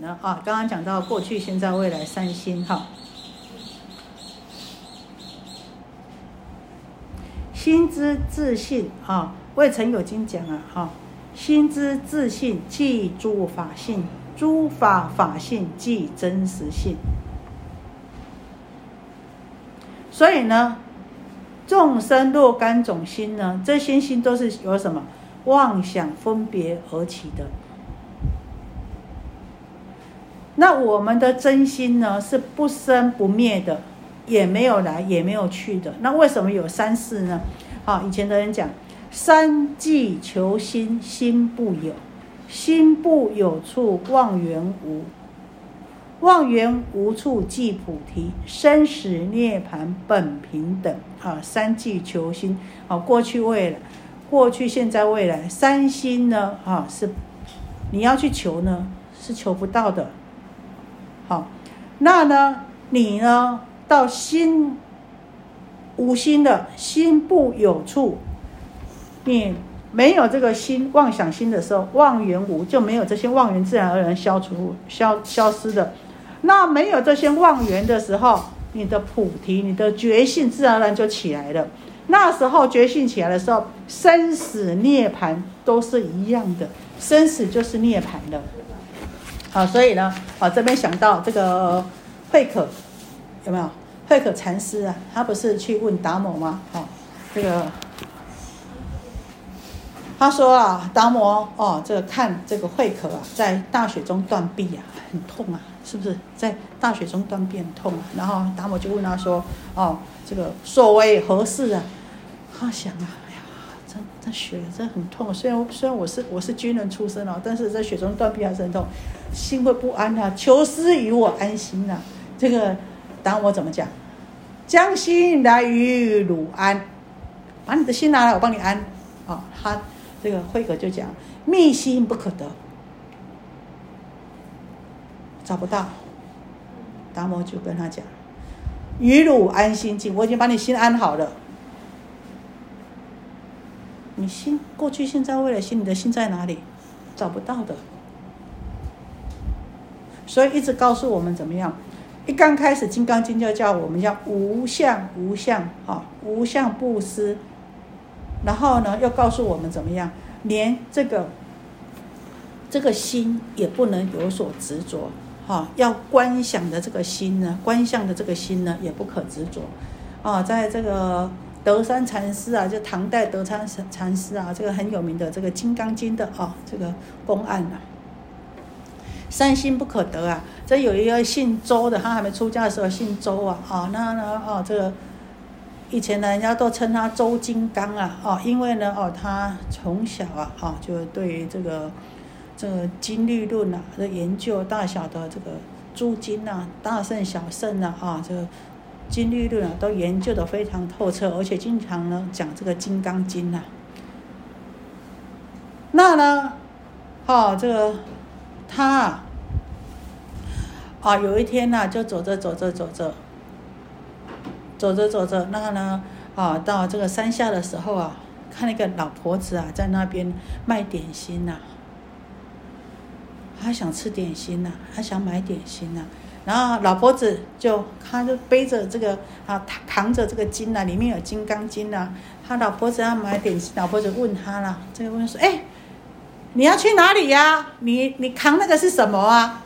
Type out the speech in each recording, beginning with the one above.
呢？啊，刚刚讲到过去、现在、未来三心哈。心之自信啊，未曾有经讲啊，哈，心之自信即诸法性，诸法法性即真实性。所以呢，众生若干种心呢，这些心都是由什么妄想分别而起的。那我们的真心呢，是不生不灭的。也没有来，也没有去的。那为什么有三世呢？啊，以前的人讲，三即求心，心不有，心不有处，妄缘无，妄缘无处即菩提，生死涅盘本平等。啊，三即求心，啊，过去未来，过去现在未来，三心呢？啊，是你要去求呢，是求不到的。好，那呢，你呢？到心无心的心不有处，你没有这个心妄想心的时候，妄缘无就没有这些妄缘，自然而然消除消消失的。那没有这些妄缘的时候，你的菩提、你的觉性自然而然就起来了。那时候觉性起来的时候，生死涅盘都是一样的，生死就是涅盘的。好，所以呢，啊这边想到这个慧可有没有？慧可禅师啊，他不是去问达摩吗？哦，这个他说啊，达摩哦，这个看这个慧可啊，在大雪中断臂啊，很痛啊，是不是？在大雪中断臂很痛啊。然后达摩就问他说：“哦，这个所为何事啊？”他想啊，哎呀，这这雪真很痛。虽然虽然我是我是军人出身哦，但是在雪中断臂还是很痛，心会不安啊。求师与我安心呐。这个达摩怎么讲？将心来于汝安，把你的心拿来，我帮你安。啊，他这个慧可就讲，密心不可得，找不到。达摩就跟他讲，于汝安心静，我已经把你心安好了。你心过去、现在、未来心，你的心在哪里？找不到的。所以一直告诉我们怎么样。一刚开始，《金刚经》就叫我们要无相无相啊，无相布施。然后呢，又告诉我们怎么样，连这个这个心也不能有所执着哈，要观想的这个心呢，观相的这个心呢，也不可执着啊。在这个德山禅师啊，就唐代德山禅师啊，这个很有名的这个《金刚经》的啊，这个公案啊。三心不可得啊！这有一个姓周的，他还没出家的时候姓周啊，啊，那呢，哦，这个以前呢，人家都称他周金刚啊，哦，因为呢，哦，他从小啊，哦，就对于这个这个金律论啊的研究，大小的这个诸经啊，大圣小圣啊，啊，这个金律论啊，都研究的非常透彻，而且经常呢讲这个金刚经啊。那呢，哦，这个。他啊，有一天呢，就走着走着走着，走着走着，那个呢啊，到这个山下的时候啊，看那个老婆子啊，在那边卖点心呐。他想吃点心呐，他想买点心呐。然后老婆子就，他就背着这个啊，扛着这个金呐，里面有金刚经呐。他老婆子要买点心，老婆子问他了，这个问说，哎。你要去哪里呀？你你扛那个是什么啊？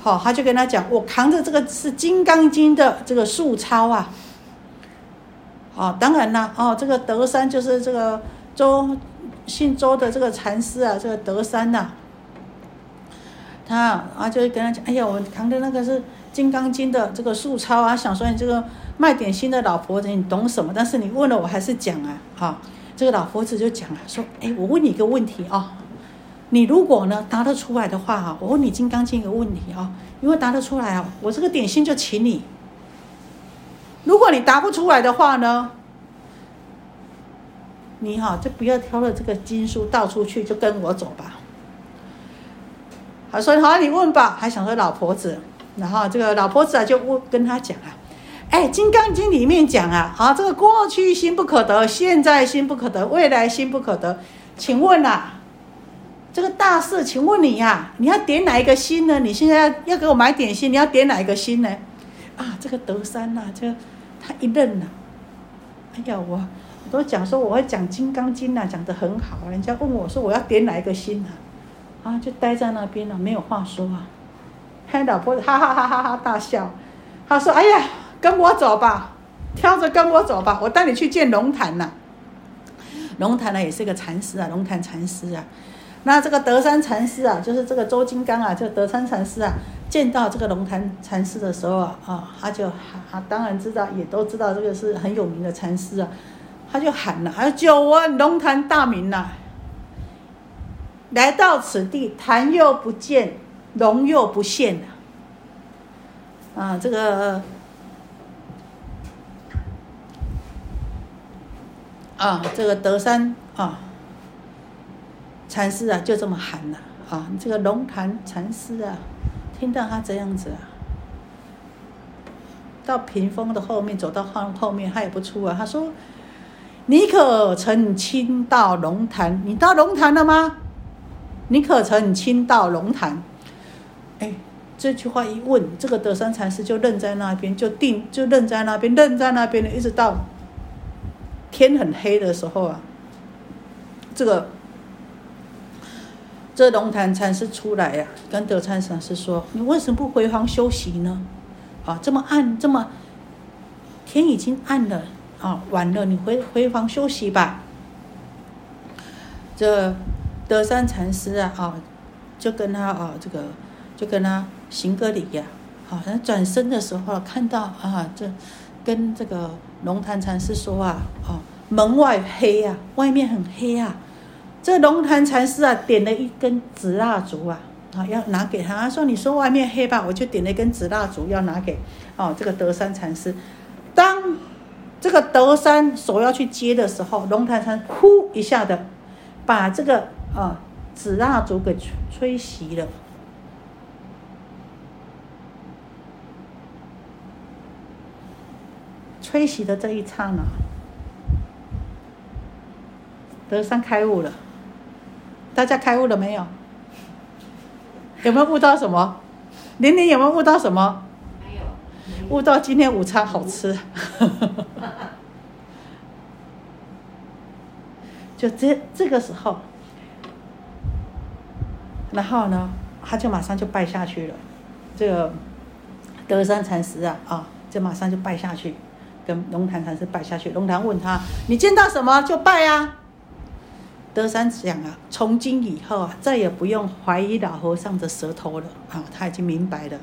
好，他就跟他讲，我扛着这个是《金刚经》的这个素抄啊。哦，当然啦，哦，这个德山就是这个周姓周的这个禅师啊，这个德山呐，他啊就跟他讲，哎呀，我扛着那个是《金刚经》的这个素抄啊，想说你这个卖点心的老婆子，你懂什么？但是你问了，我还是讲啊，哈。这个老婆子就讲了，说：“哎，我问你一个问题啊，你如果呢答得出来的话啊，我问你《金刚经》一个问题啊，因为答得出来啊，我这个点心就请你。如果你答不出来的话呢，你哈就不要挑了这个经书到处去，就跟我走吧。”好，说好，你问吧，还想说老婆子，然后这个老婆子啊就问跟他讲啊。哎，《金刚经》里面讲啊，啊，这个过去心不可得，现在心不可得，未来心不可得。请问呐，这个大事，请问你呀，你要点哪一个心呢？你现在要要给我买点心，你要点哪一个心呢？啊，这个德山呐，这他一愣呐，哎呀，我我都讲说我会讲《金刚经》呐，讲得很好，人家问我说我要点哪一个心啊？啊，就待在那边了，没有话说啊。黑 老婆哈哈哈哈哈大笑，他说：“哎呀，跟我走吧，挑着跟我走吧，我带你去见龙潭呐。龙潭呢也是一个禅师啊，龙潭禅师啊。那这个德山禅师啊，就是这个周金刚啊，这个德山禅师啊，见到这个龙潭禅师的时候啊，啊，他就他当然知道，也都知道这个是很有名的禅师啊，他就喊了，还久闻龙潭大名呐，来到此地，潭又不见。”龙又不现啊！这个啊，这个德山啊，禅师啊，就这么喊了啊！这个龙潭禅师啊，听到他这样子啊，到屏风的后面，走到后后面，他也不出啊。他说：“你可曾亲到龙潭？你到龙潭了吗？你可曾亲到龙潭？”哎，这句话一问，这个德山禅师就愣在那边，就定就愣在那边，愣在那边的，一直到天很黑的时候啊，这个这龙潭禅师出来呀，跟德山禅师说：“你为什么不回房休息呢？啊，这么暗，这么天已经暗了啊，晚了，你回回房休息吧。”这德山禅师啊，啊，就跟他啊，这个。就跟他行个礼呀，好，像转身的时候看到啊，这跟这个龙潭禅师说啊，哦，门外黑啊，外面很黑啊。这龙潭禅师啊，点了一根紫蜡烛啊，啊，要拿给他。他说：“你说外面黑吧，我就点了一根紫蜡烛，要拿给哦这个德山禅师。”当这个德山手要去接的时候，龙潭禅呼一下的把这个啊紫蜡烛给吹吹熄了。吹熄的这一刹那，德山开悟了。大家开悟了没有？有没有悟到什么？玲玲有没有悟到什么？没有。悟到今天午餐好吃。就这这个时候，然后呢，他就马上就拜下去了。这个德山禅师啊，啊，就马上就拜下去。跟龙潭禅师拜下去，龙潭问他：“你见到什么就拜啊？”德山讲啊：“从今以后啊，再也不用怀疑老和尚的舌头了啊，他已经明白了。”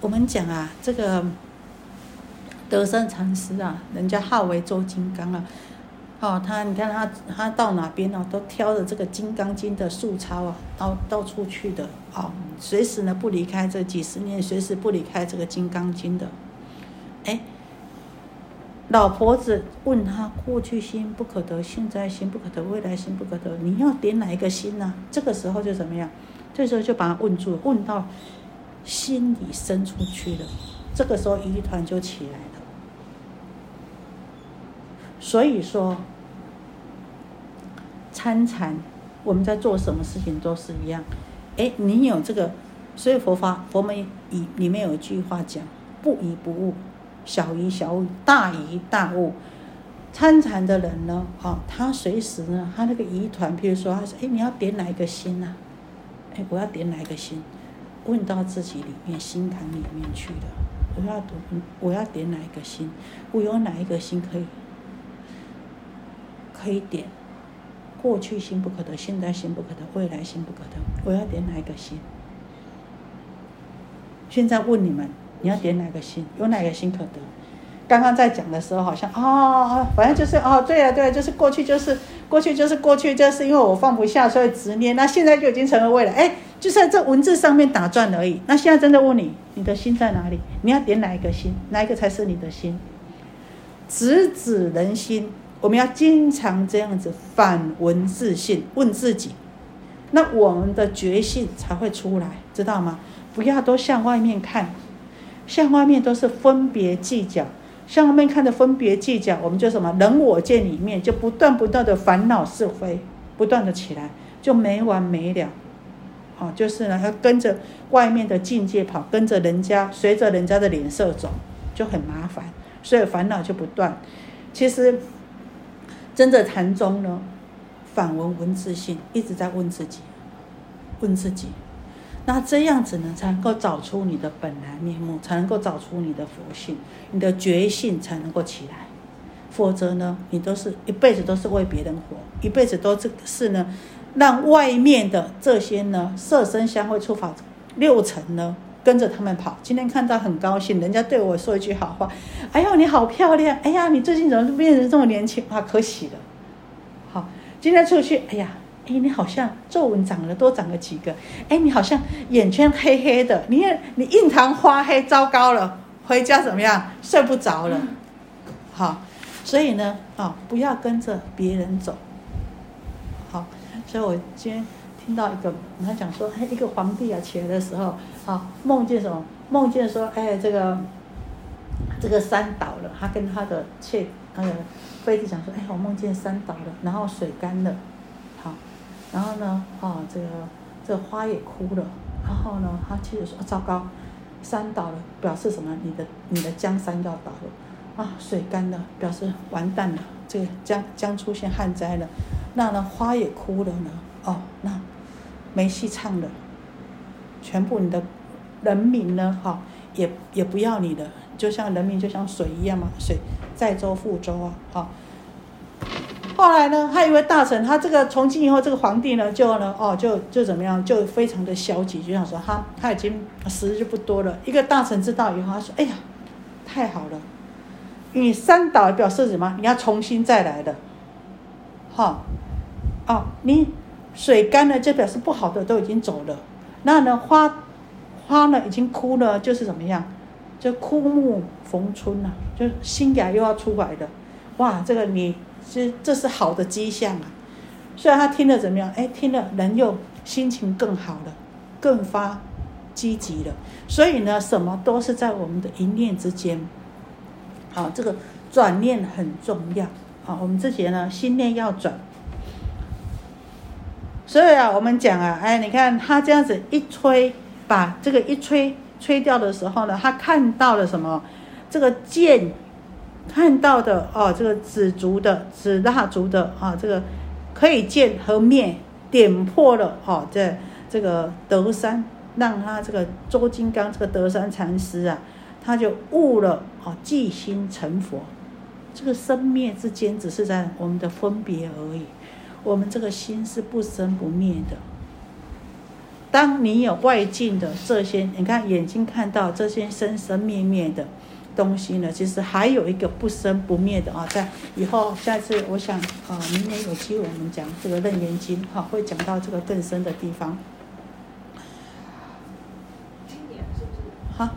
我们讲啊，这个德山禅师啊，人家号为周金刚啊，哦，他你看他他到哪边呢，都挑着这个《金刚经》的素抄啊，到到处去的啊，随时呢不离开这几十年，随时不离开这个《金刚经》的。哎，老婆子问他：过去心不可得，现在心不可得，未来心不可得，你要点哪一个心呢？这个时候就怎么样？这时候就把他问住，问到心里深处去了。这个时候疑团就起来了。所以说，参禅，我们在做什么事情都是一样。哎，你有这个，所以佛法佛门里里面有一句话讲：不疑不悟。小疑小悟，大疑大悟。参禅的人呢，哦，他随时呢，他那个疑团，比如说，他说：“哎，你要点哪一个心呢？哎，我要点哪一个心？问到自己里面心坎里面去的。我要读，我要点哪一个心？我有哪一个心可以可以点？过去心不可得，现在心不可得，未来心不可得。我要点哪一个心？现在问你们。”你要点哪个心？有哪个心可得？刚刚在讲的时候，好像哦，反正就是哦，对了对了，就是过去就是过去就是过去，就是因为我放不下，所以执念。那现在就已经成为未来，哎，就在这文字上面打转而已。那现在真的问你，你的心在哪里？你要点哪一个心？哪一个才是你的心？直指人心，我们要经常这样子反问自信，问自己，那我们的觉性才会出来，知道吗？不要都向外面看。向外面都是分别计较，向外面看的分别计较，我们就什么人我见里面就不断不断的烦恼是非，不断的起来。就没完没了，啊，就是呢，要跟着外面的境界跑，跟着人家，随着人家的脸色走，就很麻烦，所以烦恼就不断。其实，真的禅宗呢，反闻闻自性，一直在问自己，问自己，那这样子呢，才能够找出你的本来面目，才能够找出你的佛性，你的觉性才能够起来。否则呢，你都是一辈子都是为别人活，一辈子都是是呢，让外面的这些呢色身香味触法六尘呢跟着他们跑。今天看到很高兴，人家对我说一句好话，哎呦你好漂亮，哎呀你最近怎么变成这么年轻啊？可喜了。好，今天出去，哎呀，哎你好像皱纹长了多长了几个，哎你好像眼圈黑黑的，你你印堂发黑，糟糕了，回家怎么样？睡不着了。好。所以呢，啊，不要跟着别人走，好。所以我今天听到一个，他讲说，哎，一个皇帝啊起来的时候，啊，梦见什么？梦见说，哎，这个这个山倒了，他跟他的妾那个妃子讲说，哎，我梦见山倒了，然后水干了，然后呢，啊，这个这花也枯了，然后呢，他妻子说，糟糕，山倒了，表示什么？你的你的江山要倒了。啊，水干了，表示完蛋了，这个将将出现旱灾了。那呢，花也枯了呢。哦，那没戏唱了，全部你的人民呢，哈，也也不要你的，就像人民就像水一样嘛，水载舟覆舟啊，啊。后来呢，他一位大臣，他这个从今以后这个皇帝呢，就呢，哦，就就怎么样，就非常的消极，就想说他他已经时日不多了。一个大臣知道以后，他说：“哎呀，太好了。”你三倒表示什么？你要重新再来的，哈，哦，你水干了就表示不好的都已经走了。那呢花花呢已经枯了，就是怎么样？就枯木逢春呐，就新芽又要出来的。哇，这个你这这是好的迹象啊。虽然他听了怎么样？哎，听了人又心情更好了，更发积极了。所以呢，什么都是在我们的一念之间。好，这个转念很重要。好，我们这些呢，心念要转。所以啊，我们讲啊，哎，你看他这样子一吹，把这个一吹吹掉的时候呢，他看到了什么？这个剑看到的哦，这个紫竹的紫蜡烛的啊，这个可以见和灭，点破了哦，在这个德山，让他这个周金刚这个德山禅师啊。他就悟了啊，即心成佛。这个生灭之间，只是在我们的分别而已。我们这个心是不生不灭的。当你有外境的这些，你看眼睛看到这些生生灭灭的东西呢，其实还有一个不生不灭的啊。在以后下次，我想啊，明年有机会我们讲这个《楞严经》哈，会讲到这个更深的地方。今年是不是？好。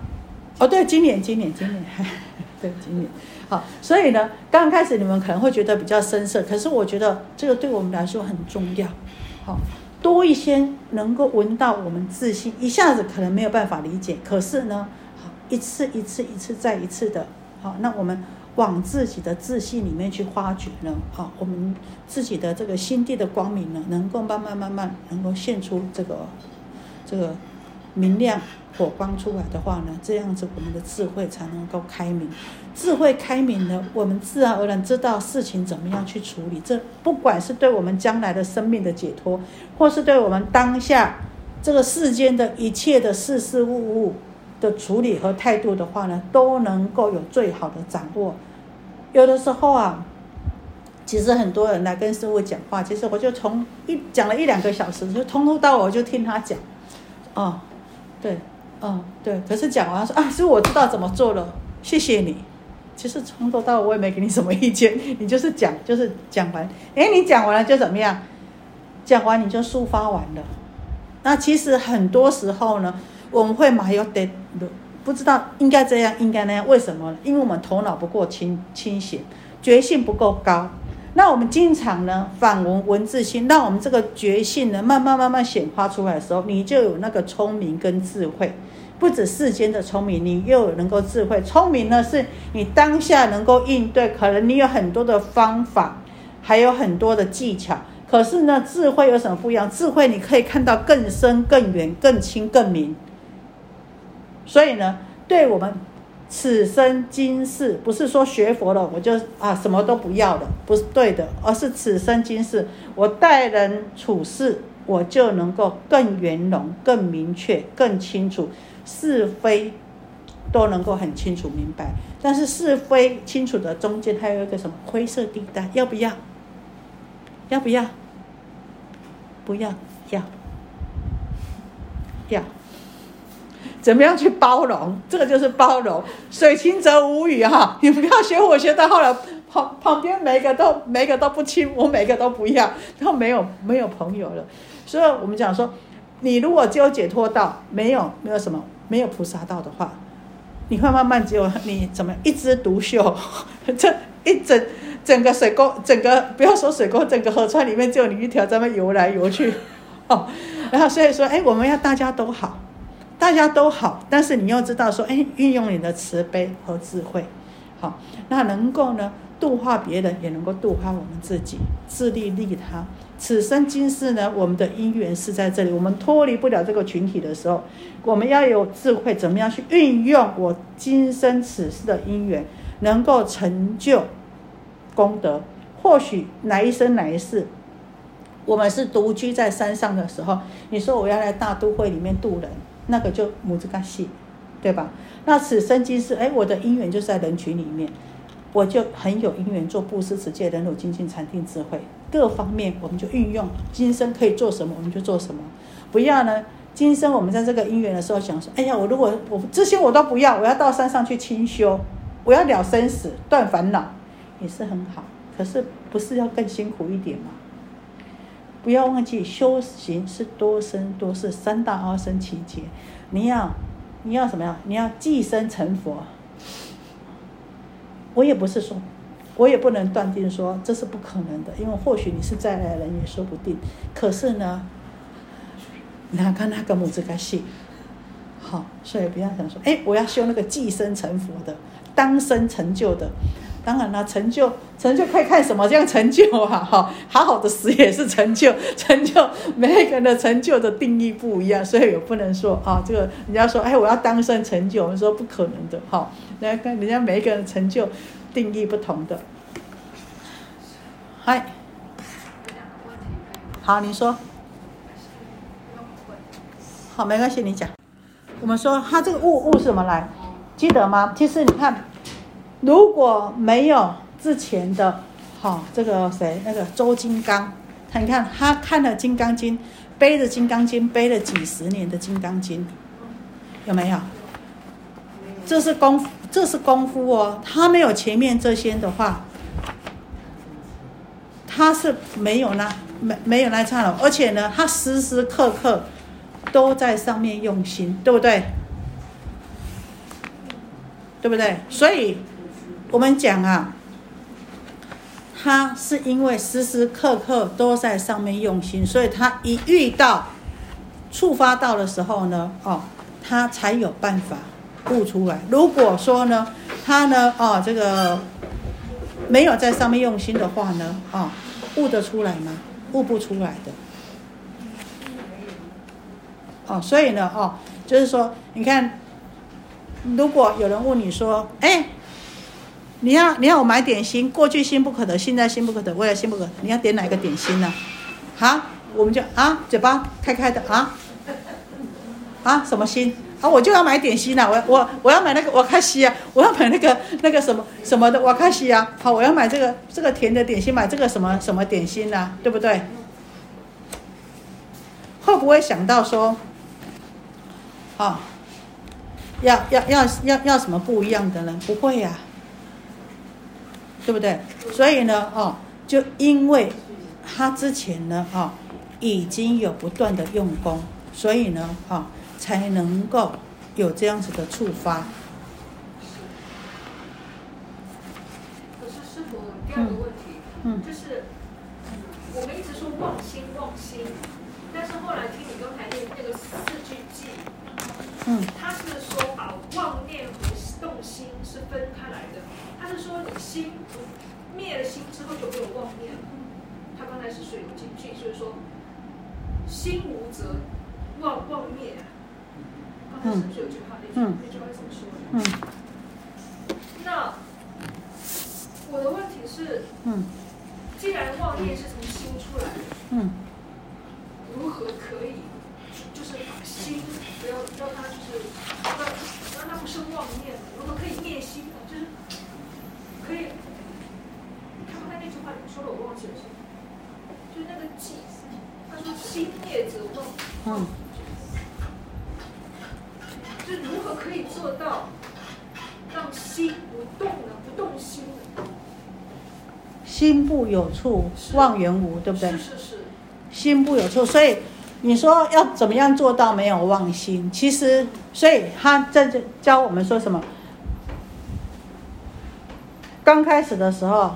哦，对，今年，今年，今年，对，今年，好，所以呢，刚开始你们可能会觉得比较深涩，可是我觉得这个对我们来说很重要，好，多一些能够闻到我们自信，一下子可能没有办法理解，可是呢，好，一次一次一次再一次的，好，那我们往自己的自信里面去发掘呢，好，我们自己的这个心地的光明呢，能够慢慢慢慢能够现出这个这个明亮。火光出来的话呢，这样子我们的智慧才能够开明。智慧开明了，我们自然而然知道事情怎么样去处理。这不管是对我们将来的生命的解脱，或是对我们当下这个世间的一切的事事物物的处理和态度的话呢，都能够有最好的掌握。有的时候啊，其实很多人来跟师傅讲话，其实我就从一讲了一两个小时，就从头到尾就听他讲。哦，对。嗯，对。可是讲完说啊，师傅我知道怎么做了，谢谢你。其实从头到尾我也没给你什么意见，你就是讲，就是讲完。哎，你讲完了就怎么样？讲完你就抒发完了。那其实很多时候呢，我们会埋有得，不知道应该这样，应该那样，为什么？因为我们头脑不够清清醒，觉性不够高。那我们经常呢反文文字心，让我们这个觉性呢慢慢慢慢显化出来的时候，你就有那个聪明跟智慧。不止世间的聪明，你又能够智慧。聪明呢，是你当下能够应对，可能你有很多的方法，还有很多的技巧，可是呢，智慧有什么不一样？智慧你可以看到更深、更远、更清、更明。所以呢，对我们此生今世，不是说学佛了我就啊什么都不要了，不是对的，而是此生今世我待人处事，我就能够更圆融、更明确、更清楚是非。都能够很清楚明白，但是是非清楚的中间还有一个什么灰色地带？要不要？要不要？不要，要，要。怎么样去包容？这个就是包容。水清则无鱼哈，你不要学我学到后来旁旁边每个都每个都不亲，我每个都不要，然后没有没有朋友了。所以我们讲说，你如果只有解脱道，没有没有什么没有菩萨道的话。你会慢慢只有你怎么一枝独秀，这一整整个水沟，整个不要说水沟，整个河川里面只有你一条在那游来游去，哦，然后所以说，哎，我们要大家都好，大家都好，但是你要知道说，哎，运用你的慈悲和智慧，好，那能够呢度化别人，也能够度化我们自己，自利利他。此生今世呢，我们的因缘是在这里。我们脱离不了这个群体的时候，我们要有智慧，怎么样去运用我今生此世的因缘，能够成就功德。或许来生来世，我们是独居在山上的时候，你说我要来大都会里面渡人，那个就母子干系，对吧？那此生今世，哎，我的因缘就在人群里面。我就很有因缘做布施、持戒、忍辱、精进、禅定、智慧各方面，我们就运用今生可以做什么，我们就做什么。不要呢，今生我们在这个因缘的时候想说，哎呀，我如果我这些我都不要，我要到山上去清修，我要了生死、断烦恼，也是很好。可是不是要更辛苦一点吗？不要忘记，修行是多生多世，三大阿僧祇劫。你要，你要什么呀？你要寄生成佛。我也不是说，我也不能断定说这是不可能的，因为或许你是再来人也说不定。可是呢，哪看那个母子该信，好，所以不要想说，哎，我要修那个寄生成佛的，当生成就的。当然了，成就成就可以看什么这样成就啊？哈，好好的死也是成就，成就每一个人的成就的定义不一样，所以也不能说啊，这个人家说，哎，我要当生成就，我们说不可能的，哈。来看人家每一个人成就定义不同的。嗨，好，你说。好，没关系，你讲。我们说他这个物物是怎么来？记得吗？其实你看。如果没有之前的，哈，这个谁，那个周金刚，他你看他看了《金刚经》，背着《金刚经》背了几十年的《金刚经》，有没有？这是功夫，这是功夫哦。他没有前面这些的话，他是没有那没没有那唱了。而且呢，他时时刻刻都在上面用心，对不对？对不对？所以。我们讲啊，他是因为时时刻刻都在上面用心，所以他一遇到触发到的时候呢，哦，他才有办法悟出来。如果说呢，他呢，哦，这个没有在上面用心的话呢，哦，悟得出来吗？悟不出来的。哦，所以呢，哦，就是说，你看，如果有人问你说，哎。你要你要我买点心，过去心不可得，现在心不可得，未来心不可得。你要点哪个点心呢？好，我们就啊，嘴巴开开的啊啊，什么心啊？我就要买点心了，我我我要买那个瓦卡西啊，我要买那个那个什么什么的瓦卡西啊。好，我要买这个这个甜的点心，买这个什么什么点心呢？对不对？会不会想到说，啊，要要要要要什么不一样的呢？不会呀。对不对？所以呢，哦，就因为他之前呢，哦，已经有不断的用功，所以呢，哦，才能够有这样子的触发。可是师傅，第二个问题，嗯，就是我们一直说忘心忘心，但是后来听你刚才那那个四句偈，嗯，他是说把妄念和动心是分开来的。他是说，你心灭了心之后就没有妄念了。他刚才是水有金句，所以说心无则妄妄灭。刚才是不是有句话？那句那句话是怎么说的？嗯。那我的问题是，嗯，既然妄念是从心出来的，嗯，如何可以就是把心不要让它就是让让它不生妄念？如何可以灭心呢？就是可以。刚才那句话你说了，我忘记了，是就是那个“寂”，他说“心灭则妄”，嗯，就如何可以做到让心不动呢？不动心呢？心不有处，妄言无，对不对？是是是。心不有处，所以你说要怎么样做到没有妄心？其实，所以他在这教我们说什么？刚开始的时候。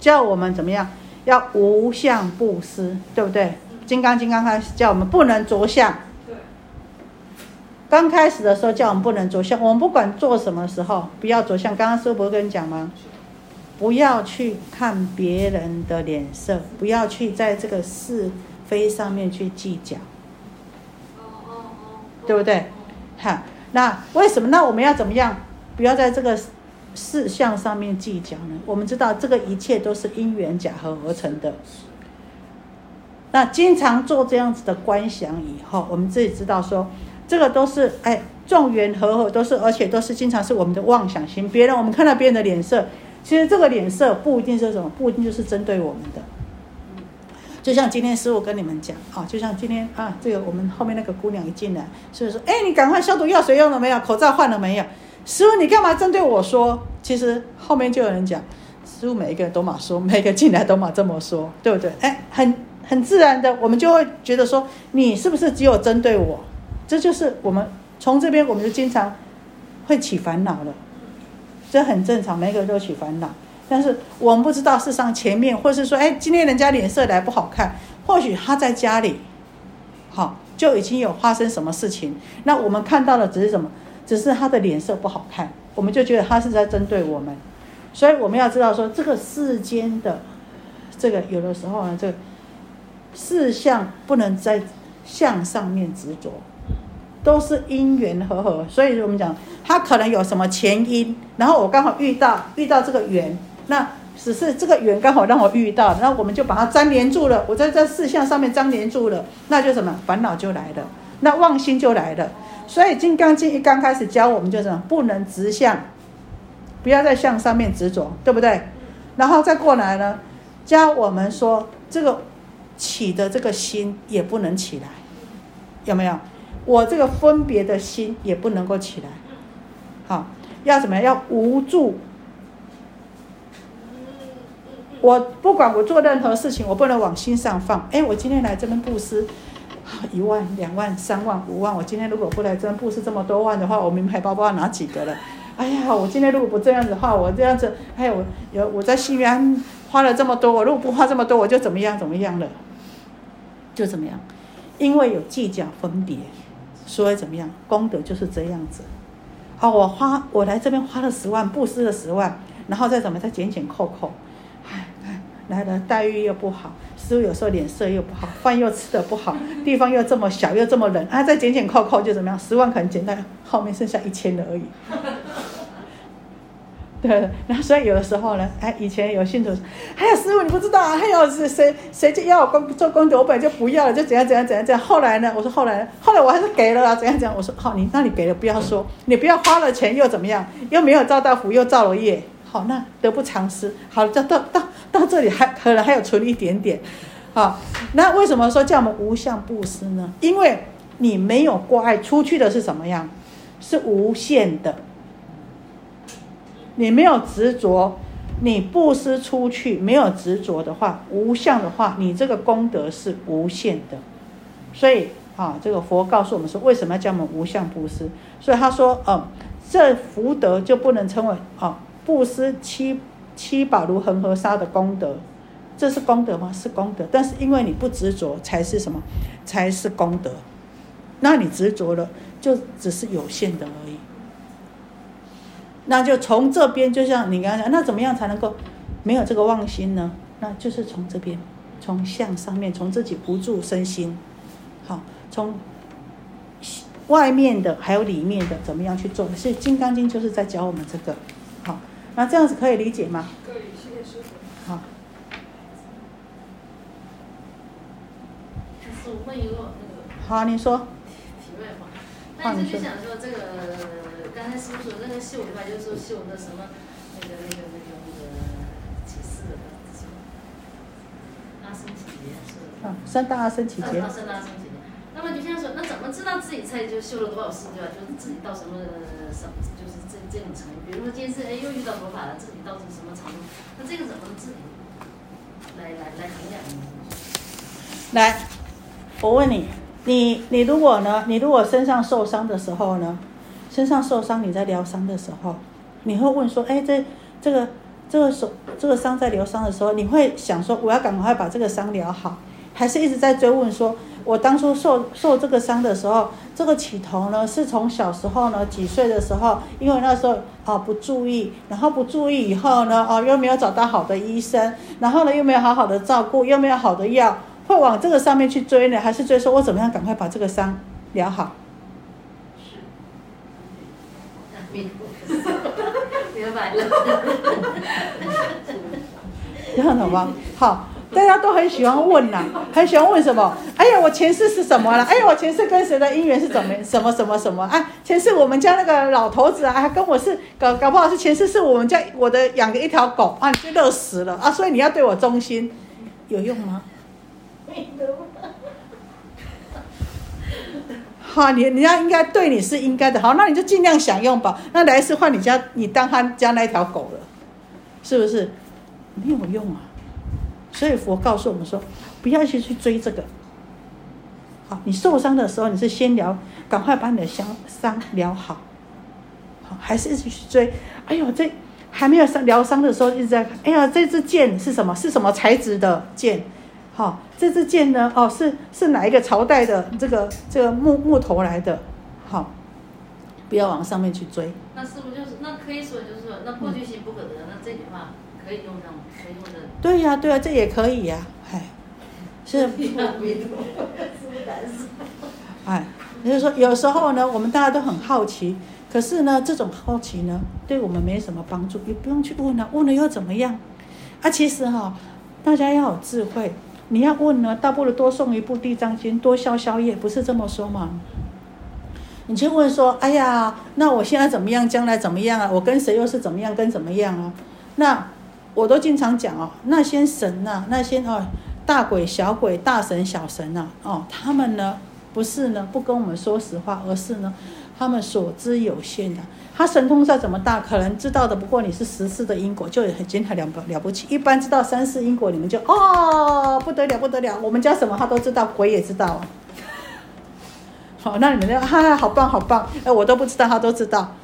叫我们怎么样？要无相布施，对不对？金刚经刚开始叫我们不能着相。刚开始的时候叫我们不能着相，我们不管做什么时候不要着相。刚刚师傅不是跟你讲吗？不要去看别人的脸色，不要去在这个是非上面去计较。对不对？哈，那为什么？那我们要怎么样？不要在这个。事项上面计较呢？我们知道这个一切都是因缘假合而成的。那经常做这样子的观想以后，我们自己知道说，这个都是哎众缘和合，都是而且都是经常是我们的妄想心。别人我们看到别人的脸色，其实这个脸色不一定是什么，不一定就是针对我们的。就像今天师傅跟你们讲啊，就像今天啊，这个我们后面那个姑娘一进来，所以说哎，你赶快消毒药水用了没有？口罩换了没有？师傅，你干嘛针对我说？其实后面就有人讲，师傅每一个人都嘛说，每个进来都嘛这么说，对不对？哎，很很自然的，我们就会觉得说，你是不是只有针对我？这就是我们从这边我们就经常会起烦恼了，这很正常，每个人都起烦恼。但是我们不知道，事实上前面或是说，哎，今天人家脸色来不好看，或许他在家里，好就已经有发生什么事情，那我们看到的只是什么？只是他的脸色不好看，我们就觉得他是在针对我们，所以我们要知道说，这个世间的这个有的时候呢，这个事项不能在相上面执着，都是因缘和合。所以我们讲，它可能有什么前因，然后我刚好遇到遇到这个缘，那只是这个缘刚好让我遇到，那我们就把它粘连住了。我在这事项上面粘连住了，那就什么烦恼就来了，那妄心就来了。所以《金刚经》一刚开始教我们就是不能直向，不要在向上面执着，对不对？然后再过来呢，教我们说这个起的这个心也不能起来，有没有？我这个分别的心也不能够起来，好，要怎么样？要无助。我不管我做任何事情，我不能往心上放。哎，我今天来这边布施。一万、两万、三万、五万，我今天如果不来这边布施这么多万的话，我名牌包包拿几个了？哎呀，我今天如果不这样子的话，我这样子，哎，我有我在西边花了这么多，我如果不花这么多，我就怎么样怎么样了？就怎么样？因为有计较分别，所以怎么样？功德就是这样子。好，我花我来这边花了十万，布施了十万，然后再怎么再减减扣扣，哎哎，来了待遇又不好。师傅有时候脸色又不好，饭又吃的不好，地方又这么小又这么冷，啊，再减减扣扣就怎么样？十万可能减到后面剩下一千了而已。对，然后所以有的时候呢，哎，以前有信徒说，哎呀，师傅你不知道啊，还有是谁谁就要我工做功德，我本来就不要了，就怎样怎样怎样怎样。后来呢，我说后来，后来我还是给了啊，怎样怎样。我说好，你那你给了不要说，你不要花了钱又怎么样？又没有造到福，又造了业。好，那得不偿失。好，就到到到这里还可能还有存一点点。好，那为什么说叫我们无相布施呢？因为你没有挂碍，出去的是什么样？是无限的。你没有执着，你布施出去没有执着的话，无相的话，你这个功德是无限的。所以啊，这个佛告诉我们说，为什么要叫我们无相布施？所以他说，嗯，这福德就不能称为啊。布施七七宝如恒河沙的功德，这是功德吗？是功德，但是因为你不执着，才是什么？才是功德。那你执着了，就只是有限的而已。那就从这边，就像你刚刚讲，那怎么样才能够没有这个妄心呢？那就是从这边，从向上面，从自己不住身心，好，从外面的还有里面的怎么样去做？所以《金刚经》就是在教我们这个，好，那这样子可以理解吗？可以，谢谢师傅。好。师傅问一个那个。好，你说。题外话，那你就想说这个，刚才师傅说那个秀的话，就是说秀那什么，那个那个那个那个几世的阿僧祇劫是。啊，三大阿僧祇劫。三大阿僧祇劫。那么就像说，那怎么知道自己才就修了多少世对吧？就是自己到什么什么，就是这这种程度。比如说今天是哎又遇到佛法了，自己到什么程度？那这个怎么自己来来来衡量？来，我问你，你你如果呢？你如果身上受伤的时候呢？身上受伤，你在疗伤的时候，你会问说：哎，这这个这个手这个伤在疗伤的时候，你会想说我要赶快把这个伤疗好，还是一直在追问说？我当初受受这个伤的时候，这个起头呢，是从小时候呢几岁的时候，因为那时候啊不注意，然后不注意以后呢，哦又没有找到好的医生，然后呢又没有好好的照顾，又没有好的药，会往这个上面去追呢，还是追说我怎么样赶快把这个伤疗好？是，明白了，这样懂吗？好。大家都很喜欢问呐，很喜欢问什么？哎呀，我前世是什么了？哎呀，我前世跟谁的姻缘是怎么什么什么什么？啊，前世我们家那个老头子啊，跟我是搞搞不好是前世是我们家我的养的一条狗啊，你就乐死了啊！所以你要对我忠心，有用吗？啊，你人家应该对你是应该的，好，那你就尽量享用吧。那来世换你家，你当他家那条狗了，是不是？没有用啊。所以佛告诉我们说，不要去去追这个。好，你受伤的时候，你是先疗，赶快把你的伤伤疗好。好，还是一直去追？哎呦，这还没有伤疗伤的时候，一直在看。哎呀，这支剑是什么？是什么材质的剑？好，这支剑呢？哦，是是哪一个朝代的这个这个木木头来的？好，不要往上面去追。那是不是就是那可以说就是说那过去心不可得？那这句话可以用上吗？可以用的。对呀，对呀，这也可以呀，哎，是。哎，就是说，有时候呢，我们大家都很好奇，可是呢，这种好奇呢，对我们没什么帮助，也不用去问啊，问了又怎么样？啊，其实哈，大家要有智慧，你要问呢，倒不如多送一部《地藏经》，多消消业，不是这么说吗？你去问说，哎呀，那我现在怎么样？将来怎么样啊？我跟谁又是怎么样？跟怎么样啊？那。我都经常讲哦，那些神呐，那些哦大鬼、小鬼、大神、小神呐，哦，他们呢不是呢不跟我们说实话，而是呢他们所知有限的。他神通再怎么大，可能知道的不过你是十世的因果，就很经很了不了不起。一般知道三世因果，你们就哦不得了不得了，我们家什么他都知道，鬼也知道。好，那你们就哈哈好棒好棒，哎，我都不知道，他都知道。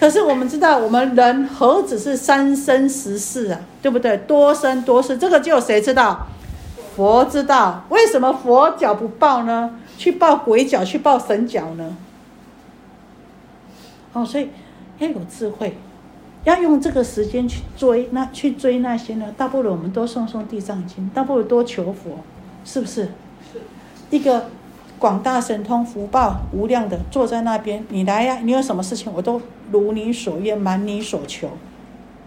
可是我们知道，我们人何止是三生十世啊，对不对？多生多世，这个就有谁知道？佛知道。为什么佛脚不报呢？去报鬼脚，去报神脚呢？哦，所以要有智慧，要用这个时间去追那去追那些呢？倒不如我们多诵诵地藏经，倒不如多求佛，是不是？是一个。广大神通福报无量的坐在那边，你来呀！你有什么事情，我都如你所愿，满你所求。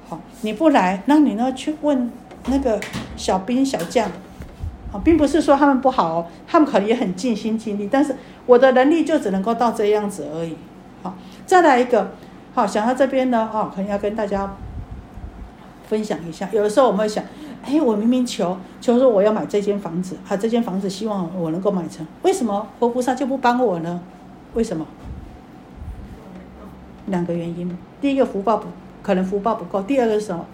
好，你不来，那你呢？去问那个小兵小将。啊，并不是说他们不好哦，他们可能也很尽心尽力，但是我的能力就只能够到这样子而已。好，再来一个，好，想到这边呢，哦，可能要跟大家分享一下。有的时候我们会想。哎，我明明求求说我要买这间房子，啊，这间房子希望我能够买成，为什么佛菩萨就不帮我呢？为什么？两个原因，第一个福报不可能福报不够，第二个是什么？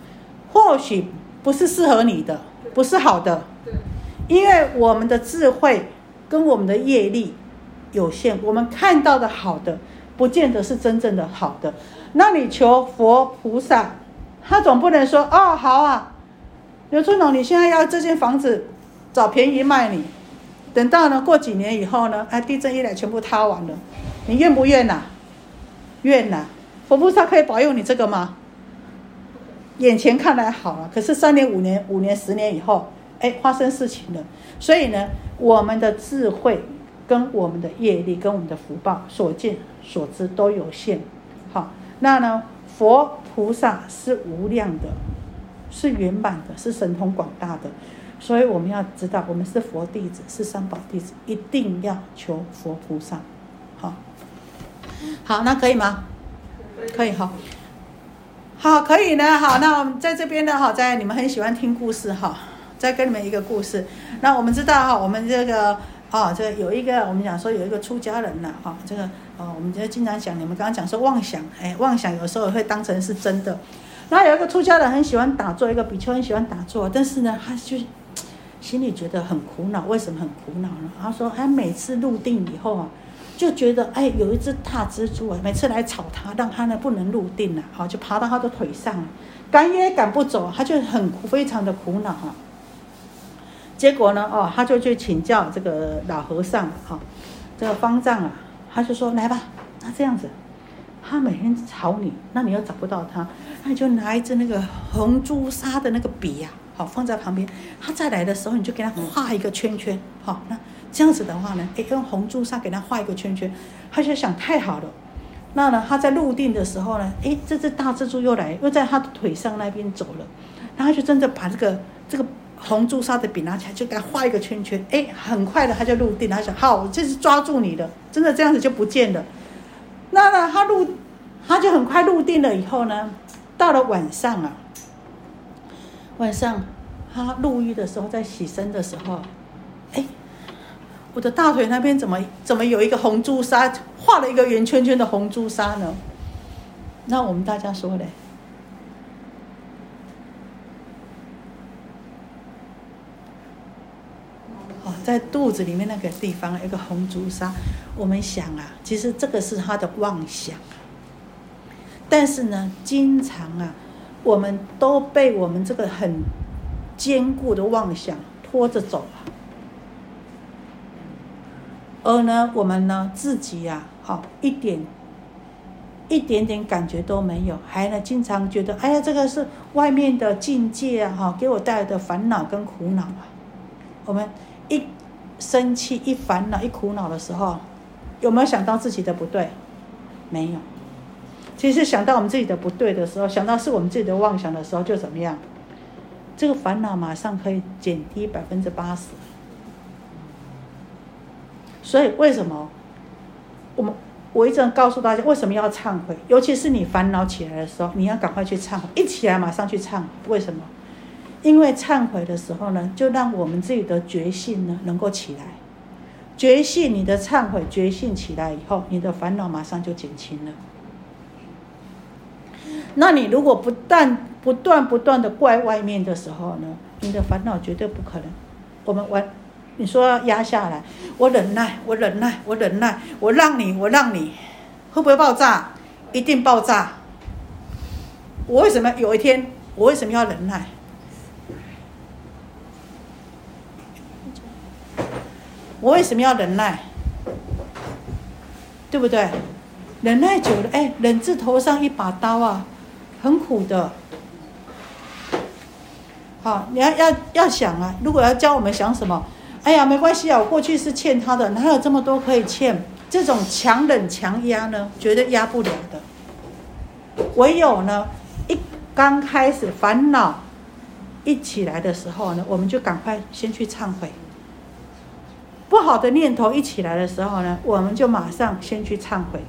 或许不是适合你的，不是好的，因为我们的智慧跟我们的业力有限，我们看到的好的，不见得是真正的好的。那你求佛菩萨，他总不能说哦好啊。刘春龙，你现在要这间房子，找便宜卖你，等到呢过几年以后呢，哎，地震一来全部塌完了，你愿不愿呐？愿呐！佛菩萨可以保佑你这个吗？眼前看来好了，可是三年、五年、五年、十年以后，哎，发生事情了。所以呢，我们的智慧跟我们的业力跟我们的福报所见所知都有限。好，那呢，佛菩萨是无量的，是圆满的，是神通广大的。所以我们要知道，我们是佛弟子，是三宝弟子，一定要求佛菩萨。好，好，那可以吗？可以好。好，可以呢。好，那我们在这边呢，好，在你们很喜欢听故事哈，再跟你们一个故事。那我们知道哈，我们这个啊，这有一个我们讲说有一个出家人呐，哈，这个啊，我们就经常讲，你们刚刚讲说妄想，哎，妄想有时候会当成是真的。那有一个出家人很喜欢打坐，一个比丘很喜欢打坐，但是呢，他就心里觉得很苦恼。为什么很苦恼呢？他说，他每次入定以后啊。就觉得哎，有一只大蜘蛛啊，每次来吵他，让他呢不能入定了，好就爬到他的腿上，赶也赶不走，他就很非常的苦恼哈。结果呢，哦，他就去请教这个老和尚哈，这个方丈啊，他就说来吧，那这样子，他每天吵你，那你又找不到他，那你就拿一支那个红朱砂的那个笔呀，好放在旁边，他再来的时候你就给他画一个圈圈，好那。这样子的话呢，哎，用红朱砂给他画一个圈圈，他就想太好了。那呢，他在入定的时候呢，哎，这只大蜘蛛又来，又在他的腿上那边走了。然后就真的把这个这个红朱砂的笔拿起来，就给他画一个圈圈。哎，很快的他就入定，他想，好，我这是抓住你的，真的这样子就不见了。那呢，他入，他就很快入定了以后呢，到了晚上啊，晚上他入狱的时候，在洗身的时候，哎。我的大腿那边怎么怎么有一个红朱砂，画了一个圆圈圈的红朱砂呢？那我们大家说嘞，哦，在肚子里面那个地方一个红朱砂，我们想啊，其实这个是他的妄想，但是呢，经常啊，我们都被我们这个很坚固的妄想拖着走了。而呢，我们呢自己呀，好一点，一点点感觉都没有，还呢经常觉得，哎呀，这个是外面的境界啊，哈，给我带来的烦恼跟苦恼啊。我们一生气、一烦恼、一苦恼的时候，有没有想到自己的不对？没有。其实想到我们自己的不对的时候，想到是我们自己的妄想的时候，就怎么样？这个烦恼马上可以减低百分之八十。所以为什么我们我一直告诉大家为什么要忏悔？尤其是你烦恼起来的时候，你要赶快去忏悔，一起来马上去忏悔。为什么？因为忏悔的时候呢，就让我们自己的觉性呢能够起来。觉性，你的忏悔觉性起来以后，你的烦恼马上就减轻了。那你如果不断不断不断的怪外面的时候呢，你的烦恼绝对不可能。我们玩。你说要压下来，我忍耐，我忍耐，我忍耐，我让你，我让你，会不会爆炸？一定爆炸。我为什么有一天，我为什么要忍耐？我为什么要忍耐？对不对？忍耐久了，哎，忍字头上一把刀啊，很苦的。好，你要要要想啊，如果要教我们想什么？哎呀，没关系啊，我过去是欠他的，哪有这么多可以欠？这种强忍强压呢，绝对压不了的。唯有呢，一刚开始烦恼一起来的时候呢，我们就赶快先去忏悔。不好的念头一起来的时候呢，我们就马上先去忏悔。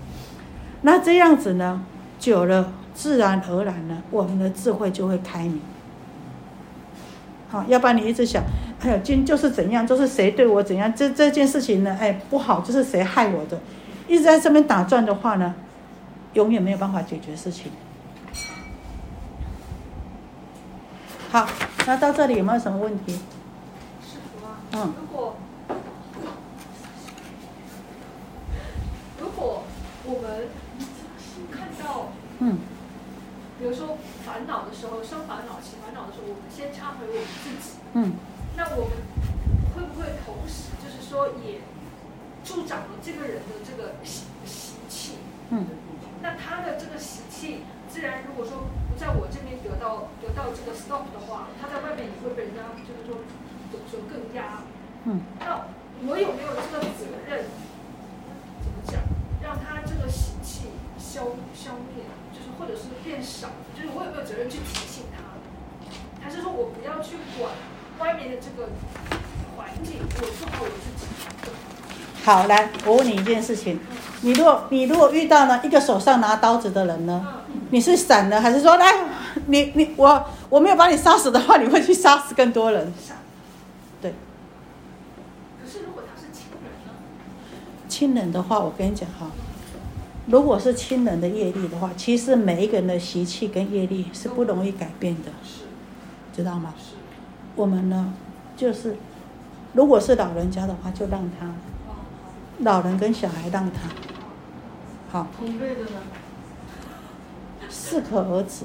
那这样子呢，久了自然而然呢，我们的智慧就会开明。好，要不然你一直想。哎呦，今就是怎样，就是谁对我怎样，这这件事情呢，哎不好，就是谁害我的，一直在这边打转的话呢，永远没有办法解决事情。好，那到这里有没有什么问题？师傅啊，嗯，如果如果我们看到，嗯，比如说烦恼的时候，生烦恼、起烦恼的时候，我们先忏悔我们自己，嗯。那我们会不会同时就是说也助长了这个人的这个习习气？嗯。那他的这个习气，自然如果说不在我这边得得到得到这个 stop 的话，他在外面也会被人家就是说怎么说更压。嗯。那我有没有这个责任？怎么讲？让他这个习气消消灭，就是或者是变少，就是我有没有责任去提醒他？还是说我不要去管外面的这个环境，我做好我自己？好，来，我问你一件事情：你如果你如果遇到呢一个手上拿刀子的人呢？你是闪呢，还是说来？你你我我没有把你杀死的话，你会去杀死更多人？对。可是如果他是亲人呢？亲人的话，我跟你讲哈，如果是亲人的业力的话，其实每一个人的习气跟业力是不容易改变的，知道吗？我们呢，就是如果是老人家的话，就让他。老人跟小孩让他，好。同辈的呢？适可而止。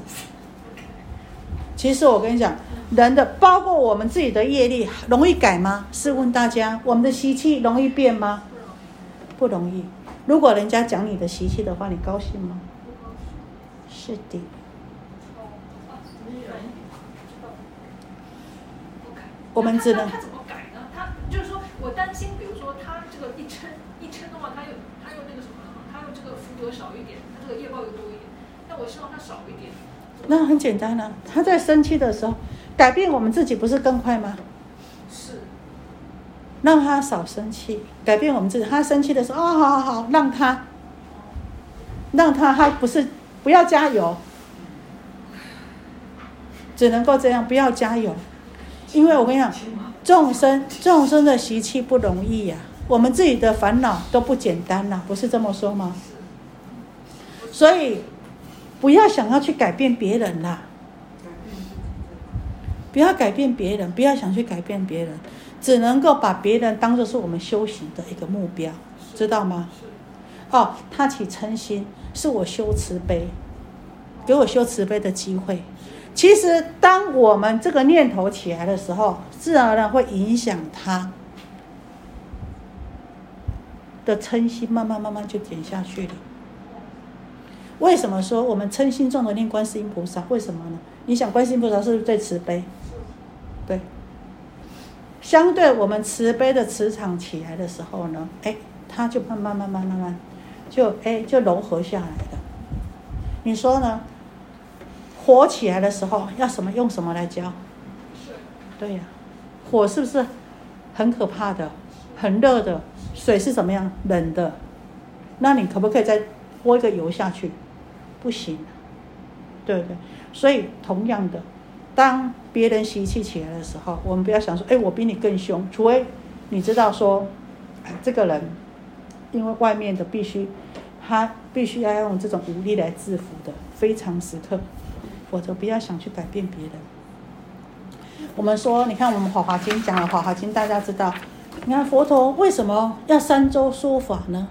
其实我跟你讲，人的包括我们自己的业力容易改吗？试问大家，我们的习气容易变吗？不容易。如果人家讲你的习气的话，你高兴吗？是的。我们只能。他怎么改呢？他就是说我担心，比如说他这个一撑。一撑的话，他又他又那个什么，他又这个福德少一点，他这个业报又多一点，但我希望他少一点。那很简单啊，他在生气的时候，改变我们自己不是更快吗？让他少生气，改变我们自己。他生气的时候，哦，好好好，让他，让他，他不是不要加油，只能够这样，不要加油，因为我跟你讲，众生众生的习气不容易呀，我们自己的烦恼都不简单呐，不是这么说吗？所以，不要想要去改变别人啦。不要改变别人，不要想去改变别人，只能够把别人当做是我们修行的一个目标，知道吗？哦，他起嗔心，是我修慈悲，给我修慈悲的机会。其实，当我们这个念头起来的时候，自然而然会影响他的嗔心，慢慢慢慢就减下去了。为什么说我们嗔心重的念观世音菩萨？为什么呢？你想观世音菩萨是不是最慈悲？对。相对我们慈悲的磁场起来的时候呢，哎，它就慢慢慢慢慢慢，就哎就柔和下来了。你说呢？火起来的时候要什么用什么来浇？对呀，火是不是很可怕的？很热的水是怎么样？冷的。那你可不可以再泼一个油下去？不行，对不对？所以同样的，当别人习气起来的时候，我们不要想说，哎，我比你更凶。除非你知道说，哎这个人因为外面的必须，他必须要用这种武力来制服的非常时刻，否则不要想去改变别人。我们说，你看我们《华华经》讲了《华华经》，大家知道，你看佛陀为什么要三周说法呢？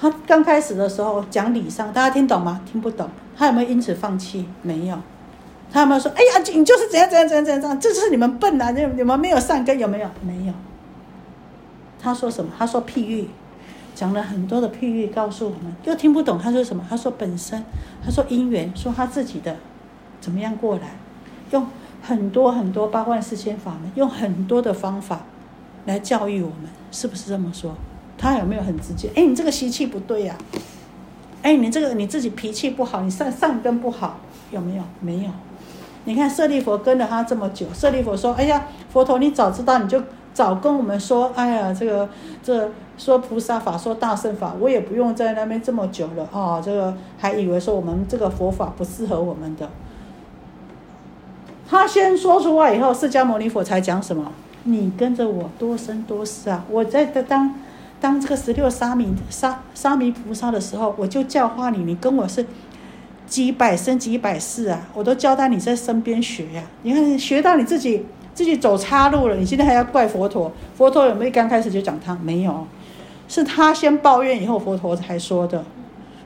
他刚开始的时候讲理上，大家听懂吗？听不懂。他有没有因此放弃？没有。他们说：“哎呀，你就是怎样怎样怎样怎样，这就是你们笨啊！你你们没有善根，有没有？没有。”他说什么？他说譬喻，讲了很多的譬喻，告诉我们又听不懂。他说什么？他说本身，他说因缘，说他自己的怎么样过来，用很多很多八万四千法门，用很多的方法来教育我们，是不是这么说？他有没有很直接？哎，你这个习气不对呀！哎，你这个你自己脾气不好，你善善根不好，有没有？没有。你看舍利佛跟了他这么久，舍利佛说：“哎呀，佛陀，你早知道你就早跟我们说，哎呀，这个这说菩萨法，说大圣法，我也不用在那边这么久了啊。这个还以为说我们这个佛法不适合我们的。”他先说出来以后，释迦牟尼佛才讲什么？你跟着我多生多世啊！我在当。当这个十六沙弥沙沙弥菩萨的时候，我就教化你，你跟我是几百生几百世啊，我都教他你在身边学呀。你看学到你自己自己走岔路了，你现在还要怪佛陀？佛陀有没有刚开始就讲他没有？是他先抱怨，以后佛陀才说的。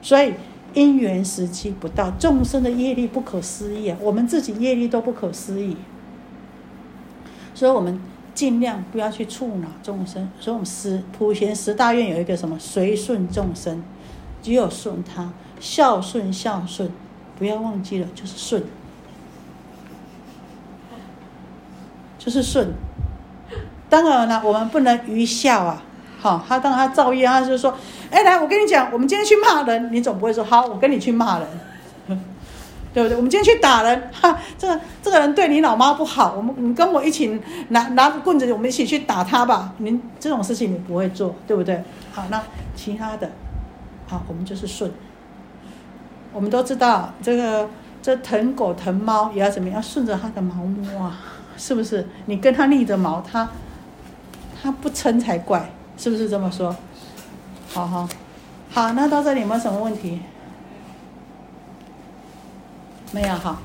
所以因缘时机不到，众生的业力不可思议啊，我们自己业力都不可思议，所以我们。尽量不要去触恼众生，所以我们十普贤十大愿有一个什么随顺众生，只有顺他，孝顺孝顺，不要忘记了就是顺。就是顺。当然了，我们不能愚孝啊。好，他当他造业，他就是说，哎，来，我跟你讲，我们今天去骂人，你总不会说，好，我跟你去骂人，对不对？我们今天去打人，哈，这个这个人对你老妈不好，我们，你跟我一起拿拿棍子，我们一起去打他吧。您，这种事情你不会做，对不对？好，那其他的，好，我们就是顺。我们都知道，这个这疼狗疼猫也要怎么样？顺着它的毛摸啊，是不是？你跟它逆着毛，它它不撑才怪。”是不是这么说？好好，好，那到这里有没有什么问题？没有哈。